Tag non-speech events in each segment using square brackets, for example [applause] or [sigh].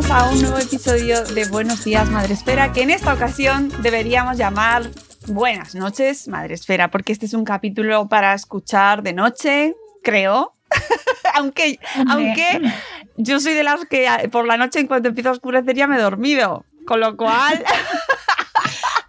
Bienvenidas a un nuevo episodio de Buenos Días Madre Esfera, que en esta ocasión deberíamos llamar Buenas noches Madre Esfera, porque este es un capítulo para escuchar de noche, creo. [laughs] aunque, aunque yo soy de las que por la noche en cuanto empieza a oscurecer ya me he dormido, con lo cual... [laughs]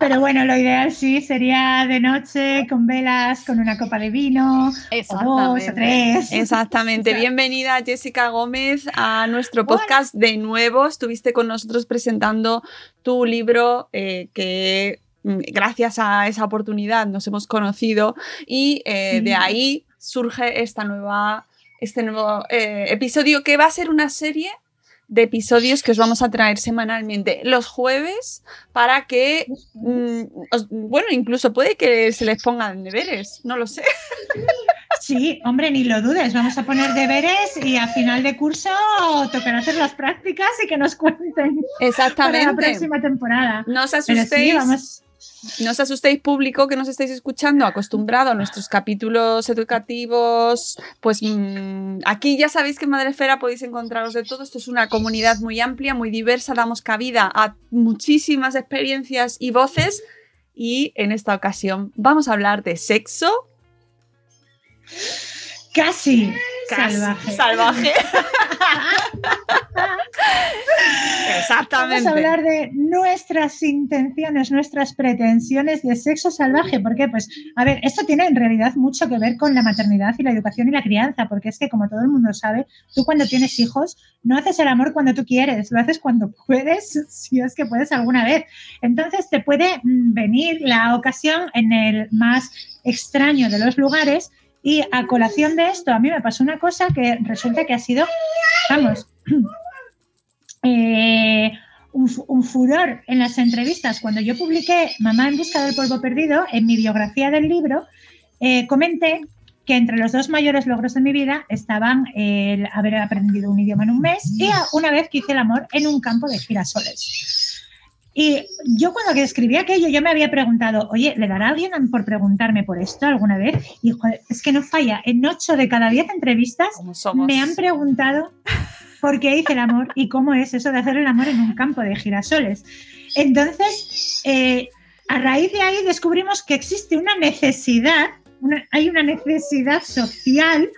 Pero bueno, lo ideal sí sería de noche, con velas, con una copa de vino, o dos o tres. Exactamente. [laughs] Bienvenida Jessica Gómez a nuestro podcast de nuevo. Estuviste con nosotros presentando tu libro eh, que mm, gracias a esa oportunidad nos hemos conocido y eh, de ahí surge esta nueva, este nuevo eh, episodio que va a ser una serie de episodios que os vamos a traer semanalmente los jueves para que, mm, os- bueno, incluso puede que se les pongan deberes, no lo sé. Sí, hombre, ni lo dudes. Vamos a poner deberes y a final de curso tocará hacer las prácticas y que nos cuenten para la Exactamente. próxima temporada. No os Pero sí, asustéis. vamos. No os asustéis, público que nos estáis escuchando, acostumbrado a nuestros capítulos educativos. Pues mm, aquí ya sabéis que en Madrefera podéis encontraros de todo. Esto es una comunidad muy amplia, muy diversa. Damos cabida a muchísimas experiencias y voces. Y en esta ocasión vamos a hablar de sexo Casi, casi salvaje. salvaje. [laughs] Exactamente. Vamos a hablar de nuestras intenciones, nuestras pretensiones de sexo salvaje. ¿Por qué? Pues, a ver, esto tiene en realidad mucho que ver con la maternidad y la educación y la crianza, porque es que, como todo el mundo sabe, tú cuando tienes hijos no haces el amor cuando tú quieres, lo haces cuando puedes, [laughs] si es que puedes alguna vez. Entonces, te puede mm, venir la ocasión en el más extraño de los lugares. Y a colación de esto, a mí me pasó una cosa que resulta que ha sido, vamos, [clears throat] eh, un, un furor en las entrevistas. Cuando yo publiqué Mamá en busca del polvo perdido, en mi biografía del libro, eh, comenté que entre los dos mayores logros de mi vida estaban el haber aprendido un idioma en un mes y una vez que hice el amor en un campo de girasoles. Y yo cuando que escribí aquello, yo me había preguntado, oye, ¿le dará alguien por preguntarme por esto alguna vez? Y joder, es que no falla. En ocho de cada diez entrevistas Como somos. me han preguntado por qué hice el amor y cómo es eso de hacer el amor en un campo de girasoles. Entonces, eh, a raíz de ahí descubrimos que existe una necesidad, una- hay una necesidad social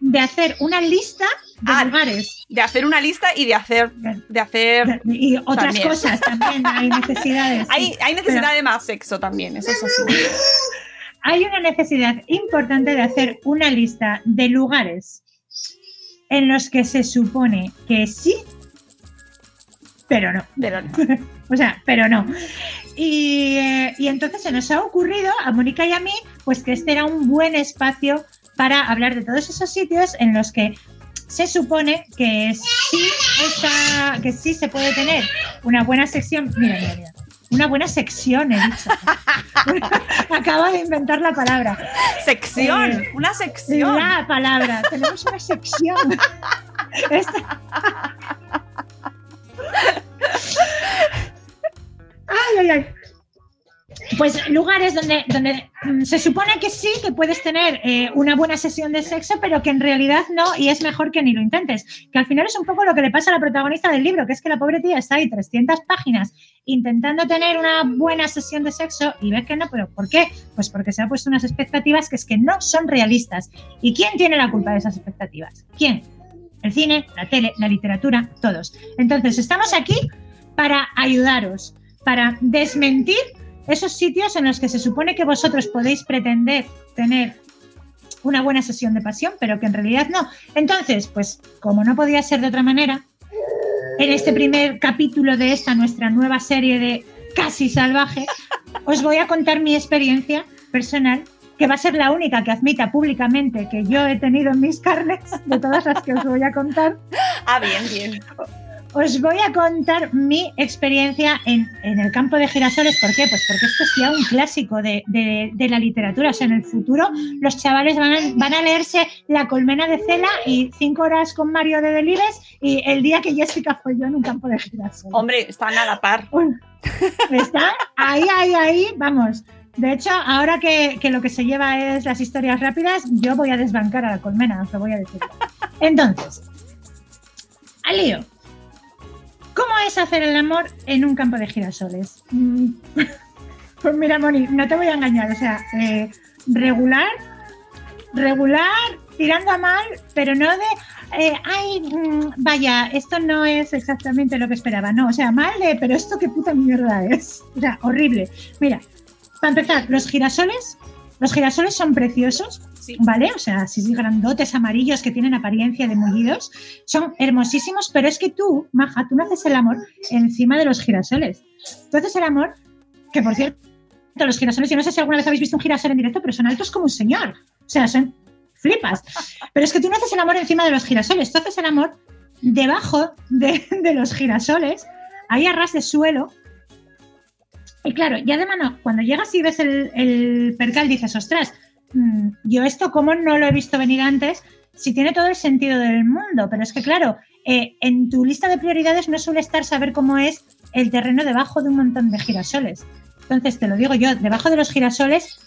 de hacer una lista de Ah, lugares De hacer una lista y de hacer. De hacer. y otras También. cosas también hay necesidades. sí. Hay necesidad Pero- de más sexo también, eso es así. [laughs] hay una necesidad importante de hacer una lista de lugares en los que se supone que sí, pero no. Pero no. [laughs] O sea, pero no. Y, eh, y entonces se nos ha ocurrido a Mónica y a mí, pues que este era un buen espacio para hablar de todos esos sitios en los que se supone que sí está, que sí se puede tener una buena sección. Mira, mira, mira. Una buena sección, he dicho. [laughs] Acabo de inventar la palabra. Sección, Eh, una sección. La palabra. Tenemos una sección. [laughs] Esta- Pues lugares donde, mm, se supone que sí, que puedes tener eh, una buena sesión de sexo, pero que en realidad no, y es mejor que ni lo intentes. Que al final es un poco lo que le pasa a la protagonista del libro, que es que la pobre tía está ahí 300 páginas intentando tener una buena sesión de sexo y ves que no, pero ¿por qué? Pues porque se ha puesto unas expectativas que es que no son realistas. ¿Y quién tiene la culpa de esas expectativas? ¿Quién? El cine, la tele, la literatura, todos. Entonces, estamos aquí para ayudaros, para desmentir esos sitios en los que se supone que vosotros podéis pretender tener una buena sesión de pasión, pero que en realidad no. Entonces, pues como no podía ser de otra manera, en este primer capítulo de esta nuestra nueva serie de Casi Salvaje, os voy a contar mi experiencia personal, que va a ser la única que admita públicamente que yo he tenido en mis carnes, de todas las que os voy a contar. Ah, bien, bien. Os voy a contar mi experiencia en, en el campo de girasoles. ¿Por qué? Pues porque esto es ya un clásico de, de- de la literatura. O sea, en el futuro los chavales van a, van a leerse La colmena de Cela y Cinco horas con Mario de Delibes y el día que Jessica fue yo en un campo de girasoles. Hombre, están a la par. Están ahí, ahí, ahí, vamos. De hecho, ahora que, que lo que se lleva es las historias rápidas, yo voy a desbancar a la colmena, os lo voy a decir. Entonces, al lío. ¿Cómo es hacer el amor en un campo de girasoles? Mm, [laughs] Pues mira, Moni, no te voy a engañar, o sea, eh, regular, regular, tirando a mal, pero no de, eh, ay, mm, vaya, esto no es exactamente lo que esperaba, no, o sea, mal de, pero esto qué puta mierda es, o sea, horrible. Mira, para empezar, los girasoles, los girasoles son preciosos, Sí. ¿vale? O sea, así grandotes amarillos que tienen apariencia de mullidos, son hermosísimos, pero es que tú, Maja, tú no haces el amor encima de los girasoles. Tú haces el amor, que por cierto, los girasoles, yo no sé si alguna vez habéis visto un girasol en directo, pero son altos como un señor. O sea, son flipas. Pero es que tú no haces el amor encima de los girasoles, tú haces el amor debajo de, de los girasoles, ahí a ras de suelo. Y claro, ya de mano, cuando llegas y ves el, el percal, dices, ostras, mm, yo esto como no lo he visto venir antes, si tiene todo el sentido del mundo, pero es que claro, eh, en tu lista de prioridades no suele estar saber cómo es el terreno debajo de un montón de girasoles. Entonces, te lo digo yo, debajo de los girasoles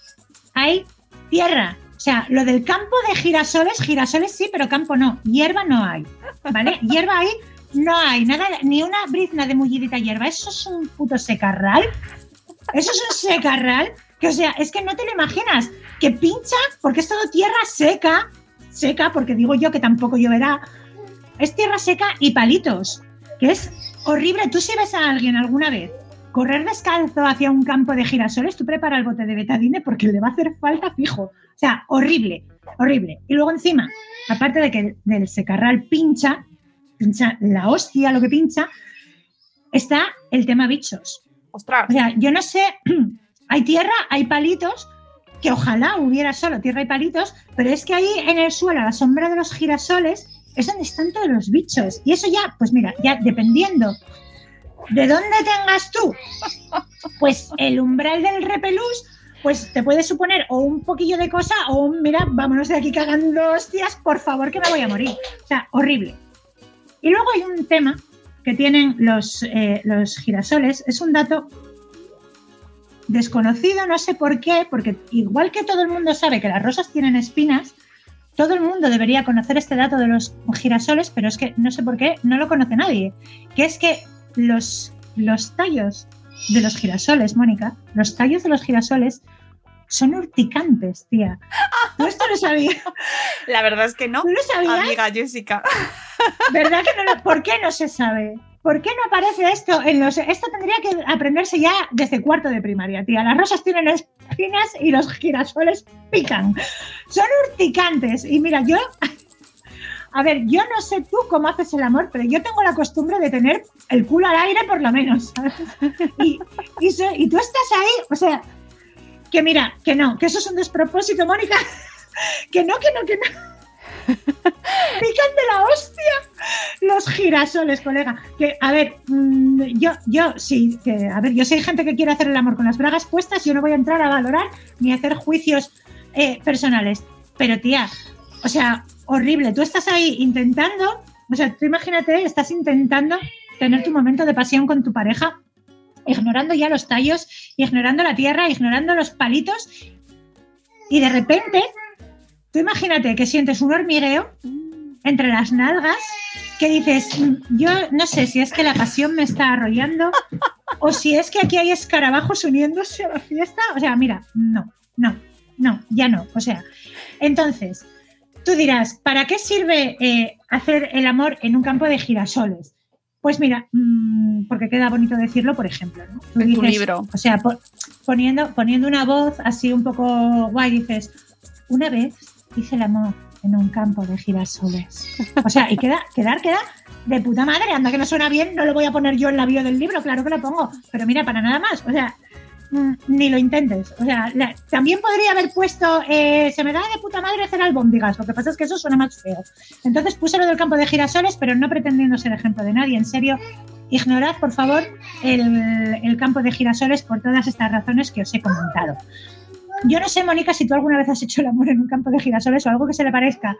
hay tierra. O sea, lo del campo de girasoles, girasoles sí, pero campo no. Hierba no hay. ¿Vale? [laughs] hierba ahí no hay. Nada, ni una brizna de mullidita hierba. Eso es un puto secarral. Eso es un secarral. Que, o sea, es que no te lo imaginas. Que pincha, porque es todo tierra seca. Seca, porque digo yo que tampoco lloverá. Es tierra seca y palitos. Que es horrible. Tú si ves a alguien alguna vez correr descalzo hacia un campo de girasoles, tú prepara el bote de betadine porque le va a hacer falta fijo. O sea, horrible, horrible. Y luego encima, aparte de que del secarral pincha, pincha la hostia lo que pincha, está el tema bichos. Ostras. O sea, yo no sé, [clears throat] hay tierra, hay palitos, que ojalá hubiera solo tierra y palitos, pero es que ahí en el suelo, a la sombra de los girasoles, es donde están todos los bichos. Y eso ya, pues mira, ya dependiendo de dónde tengas tú, [laughs] pues el umbral del repelús, pues te puede suponer o un poquillo de cosa o un, mira, vámonos de aquí cagando hostias, por favor, que me voy a morir. O sea, horrible. Y luego hay un tema que tienen los, eh, los girasoles, es un dato desconocido, no sé por qué, porque igual que todo el mundo sabe que las rosas tienen espinas, todo el mundo debería conocer este dato de los girasoles, pero es que no sé por qué no lo conoce nadie, que es que los, los tallos de los girasoles, Mónica, los tallos de los girasoles son urticantes, tía. [laughs] ¿Tú esto lo sabías? La verdad es que no. ¿Tú lo sabías? Amiga Jessica. ¿Verdad que no ¿Por qué no se sabe? ¿Por qué no aparece esto en los... Esto tendría que aprenderse ya desde cuarto de primaria, tía. Las rosas tienen espinas y los girasoles pican. Son urticantes. Y mira, yo... A ver, yo no sé tú cómo haces el amor, pero yo tengo la costumbre de tener el culo al aire por lo menos. y tú estás ahí, o sea, que mira, que no, que eso es un despropósito, Mónica. [laughs] Que no, que no, que no. [laughs] Pican de la hostia los girasoles, colega. Que, a ver, mm, yo, yo, sí, que, a ver, yo soy gente que quiere hacer el amor con las bragas puestas, yo no voy a entrar a valorar ni a hacer juicios eh, personales. Pero, tía, o sea, horrible. Tú estás ahí intentando, o sea, tú imagínate, estás intentando tener tu momento de pasión con tu pareja, ignorando ya los tallos, ignorando la tierra, ignorando los palitos, y de repente, tú imagínate que sientes un hormigueo entre las nalgas que dices, "Mm, yo no sé si es que la pasión me está arrollando o si es que aquí hay escarabajos uniéndose a la fiesta. O sea, mira, no, no, no, ya no. O sea, entonces, tú dirás, ¿para qué sirve eh, hacer el amor en un campo de girasoles? Pues mira, mm, porque queda bonito decirlo, por ejemplo, ¿no? Tú En tu dices, libro. O sea, po- poniendo, poniendo una voz así un poco guay, dices, una vez hice el amor en un campo de girasoles. O sea, y queda, quedar, queda de puta madre. Anda que no suena bien, no lo voy a poner yo en la bio del libro, claro que lo pongo. Pero mira, para nada más. O sea, mm, ni lo intentes. O sea, también podría haber puesto, eh, se me da de puta madre hacer albóndigas. Lo que pasa es que eso suena más feo. Entonces puse lo del campo de girasoles, pero no pretendiendo ser ejemplo de nadie. En serio, ignorad, por favor, el campo de girasoles por todas estas razones que os he comentado. Yo no sé, Mónica, si tú alguna vez has hecho el amor en un campo de girasoles o algo que se le parezca.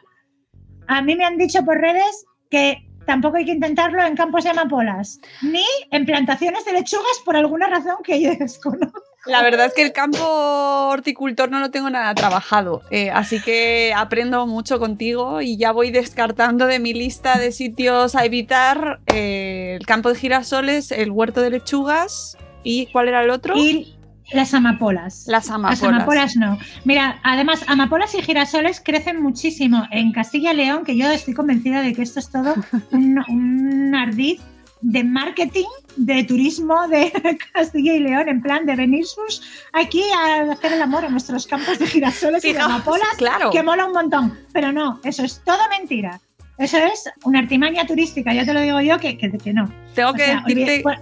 A mí me han dicho por redes que tampoco hay que intentarlo en campos de amapolas, ni en plantaciones de lechugas por alguna razón que yo [laughs] desconozco. La verdad es que el campo horticultor no lo tengo nada trabajado, eh, así que aprendo mucho contigo y ya voy descartando de mi lista de sitios a evitar eh, el campo de girasoles, el huerto de lechugas y ¿cuál era el otro? Y las amapolas. Las amapolas. Las amapolas no. Mira, además, amapolas y girasoles crecen muchísimo en Castilla y León, que yo estoy convencida de que esto es todo [laughs] un, un ardid de marketing, de turismo de [laughs] Castilla y León, en plan de venir sus aquí a hacer el amor en nuestros campos de girasoles y de amapolas, claro. que mola un montón. Pero no, eso es todo mentira. Eso es una artimaña turística, ya te lo digo yo, que, que, que no. Tengo O que sea, decirte, olvide- bueno,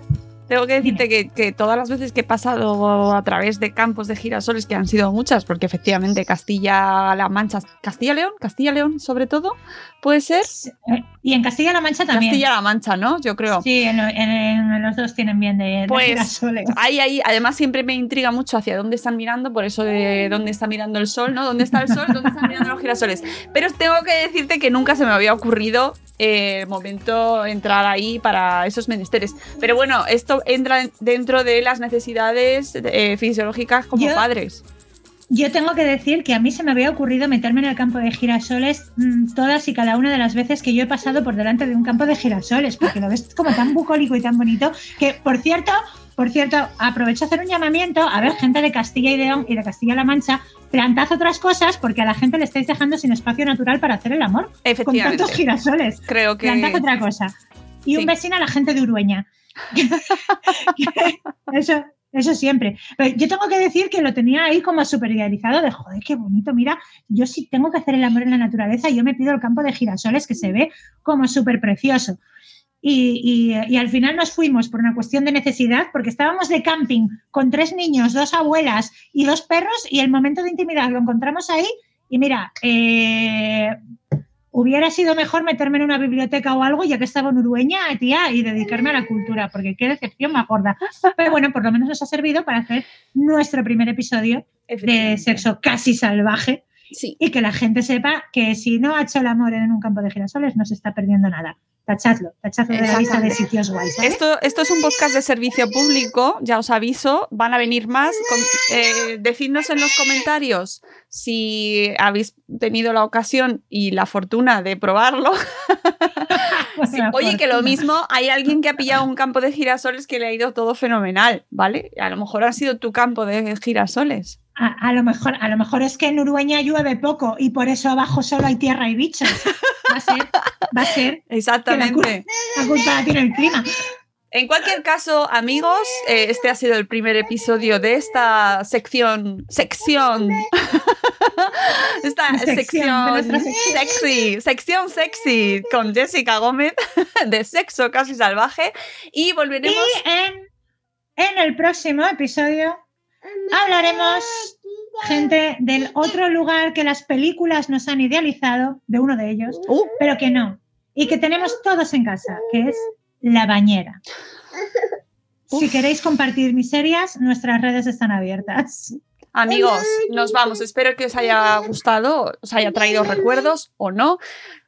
tengo que, decirte que, que todas las veces que he pasado a través de campos de girasoles, que han sido muchas, porque efectivamente Castilla-La Mancha, Castilla-León, Castilla-León sobre todo, puede ser eh, y en Castilla-La Mancha también. Castilla-La Mancha, ¿no? Yo creo. Sí, en, en- en los dos tienen bien de, de Pues, girasoles. Ahí, ahí, además siempre me intriga mucho hacia dónde están mirando, por eso de dónde está mirando el sol, ¿no? ¿Dónde está el sol? ¿Dónde están mirando los girasoles? Pero tengo que decirte que nunca se me había ocurrido eh, el momento entrar ahí para esos menesteres. Pero bueno, esto entra dentro de las necesidades eh, fisiológicas como Yo- padres. Yo tengo que decir que a mí se me había ocurrido meterme en el campo de girasoles mm, todas y cada una de las veces que yo he pasado por delante de un campo de girasoles, porque lo ves como tan bucólico y tan bonito, que por cierto, por cierto, aprovecho a hacer un llamamiento a ver gente de Castilla y León y de Castilla-La Mancha, plantad otras cosas porque a la gente le estáis dejando sin espacio natural para hacer el amor con Efectivamente. tantos girasoles. Creo que. Plantad otra cosa. Y un besín a la gente de Urueña. [laughs] eso, eso siempre. Pero yo tengo que decir que lo tenía ahí como súper idealizado de joder, qué bonito. Mira, yo sí tengo que hacer el amor en la naturaleza. Yo me pido el campo de girasoles que se ve como súper precioso. Y, y- y al final nos fuimos por una cuestión de necesidad, porque estábamos de camping con tres niños, dos abuelas y dos perros, y el momento de intimidad lo encontramos ahí. Y mira, eh, hubiera sido mejor meterme en una biblioteca o algo, ya que estaba en Urueña, tía, y dedicarme a la cultura, porque qué decepción más gorda. Pero bueno, por lo menos nos ha servido para hacer nuestro primer episodio de sexo casi salvaje Sí. y que la gente sepa que si no ha hecho el amor en un campo de girasoles no se está perdiendo nada. Tachadlo, tachadlo de la lista de sitios guays. ¿vale? Esto, esto es un podcast de servicio público, ya os aviso, van a venir más. Con- eh, decidnos en los comentarios si habéis tenido la ocasión y la fortuna de probarlo. [laughs] Sí, Buena Oye, que lo mismo, hay alguien que ha pillado un campo de girasoles que le ha ido todo fenomenal, ¿vale? A lo mejor ha sido tu campo de girasoles. A, a lo mejor, a lo mejor es que en Urueña llueve poco y por eso abajo solo hay tierra y bichos. [laughs] Va a ser, va a ser Exactamente. la culpa la tiene el clima. En cualquier caso, amigos, eh, este ha sido el primer episodio de esta sección, sección, [laughs] esta sección. sexy, sección sexy con Jessica Gómez [laughs] de Sexo Casi Salvaje y volveremos. Y en, en el próximo episodio hablaremos gente del otro lugar que las películas nos han idealizado, de uno de ellos, Uh. pero que no. Y que tenemos todos en casa, que es la bañera. Si queréis compartir miserias, nuestras redes están abiertas. Amigos, nos vamos. Espero que os haya gustado, os haya traído recuerdos o no.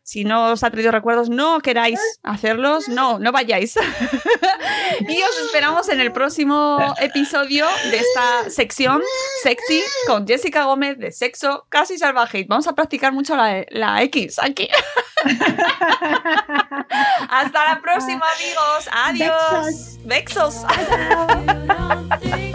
Si no os ha traído recuerdos, no queráis hacerlos, no, no vayáis. [laughs] y os esperamos en el próximo episodio de esta sección sexy con Jessica Gómez de Sexo Casi Salvaje. Vamos a practicar mucho la, la X aquí. [laughs] Hasta la próxima, amigos. Adiós. Bexos. I'm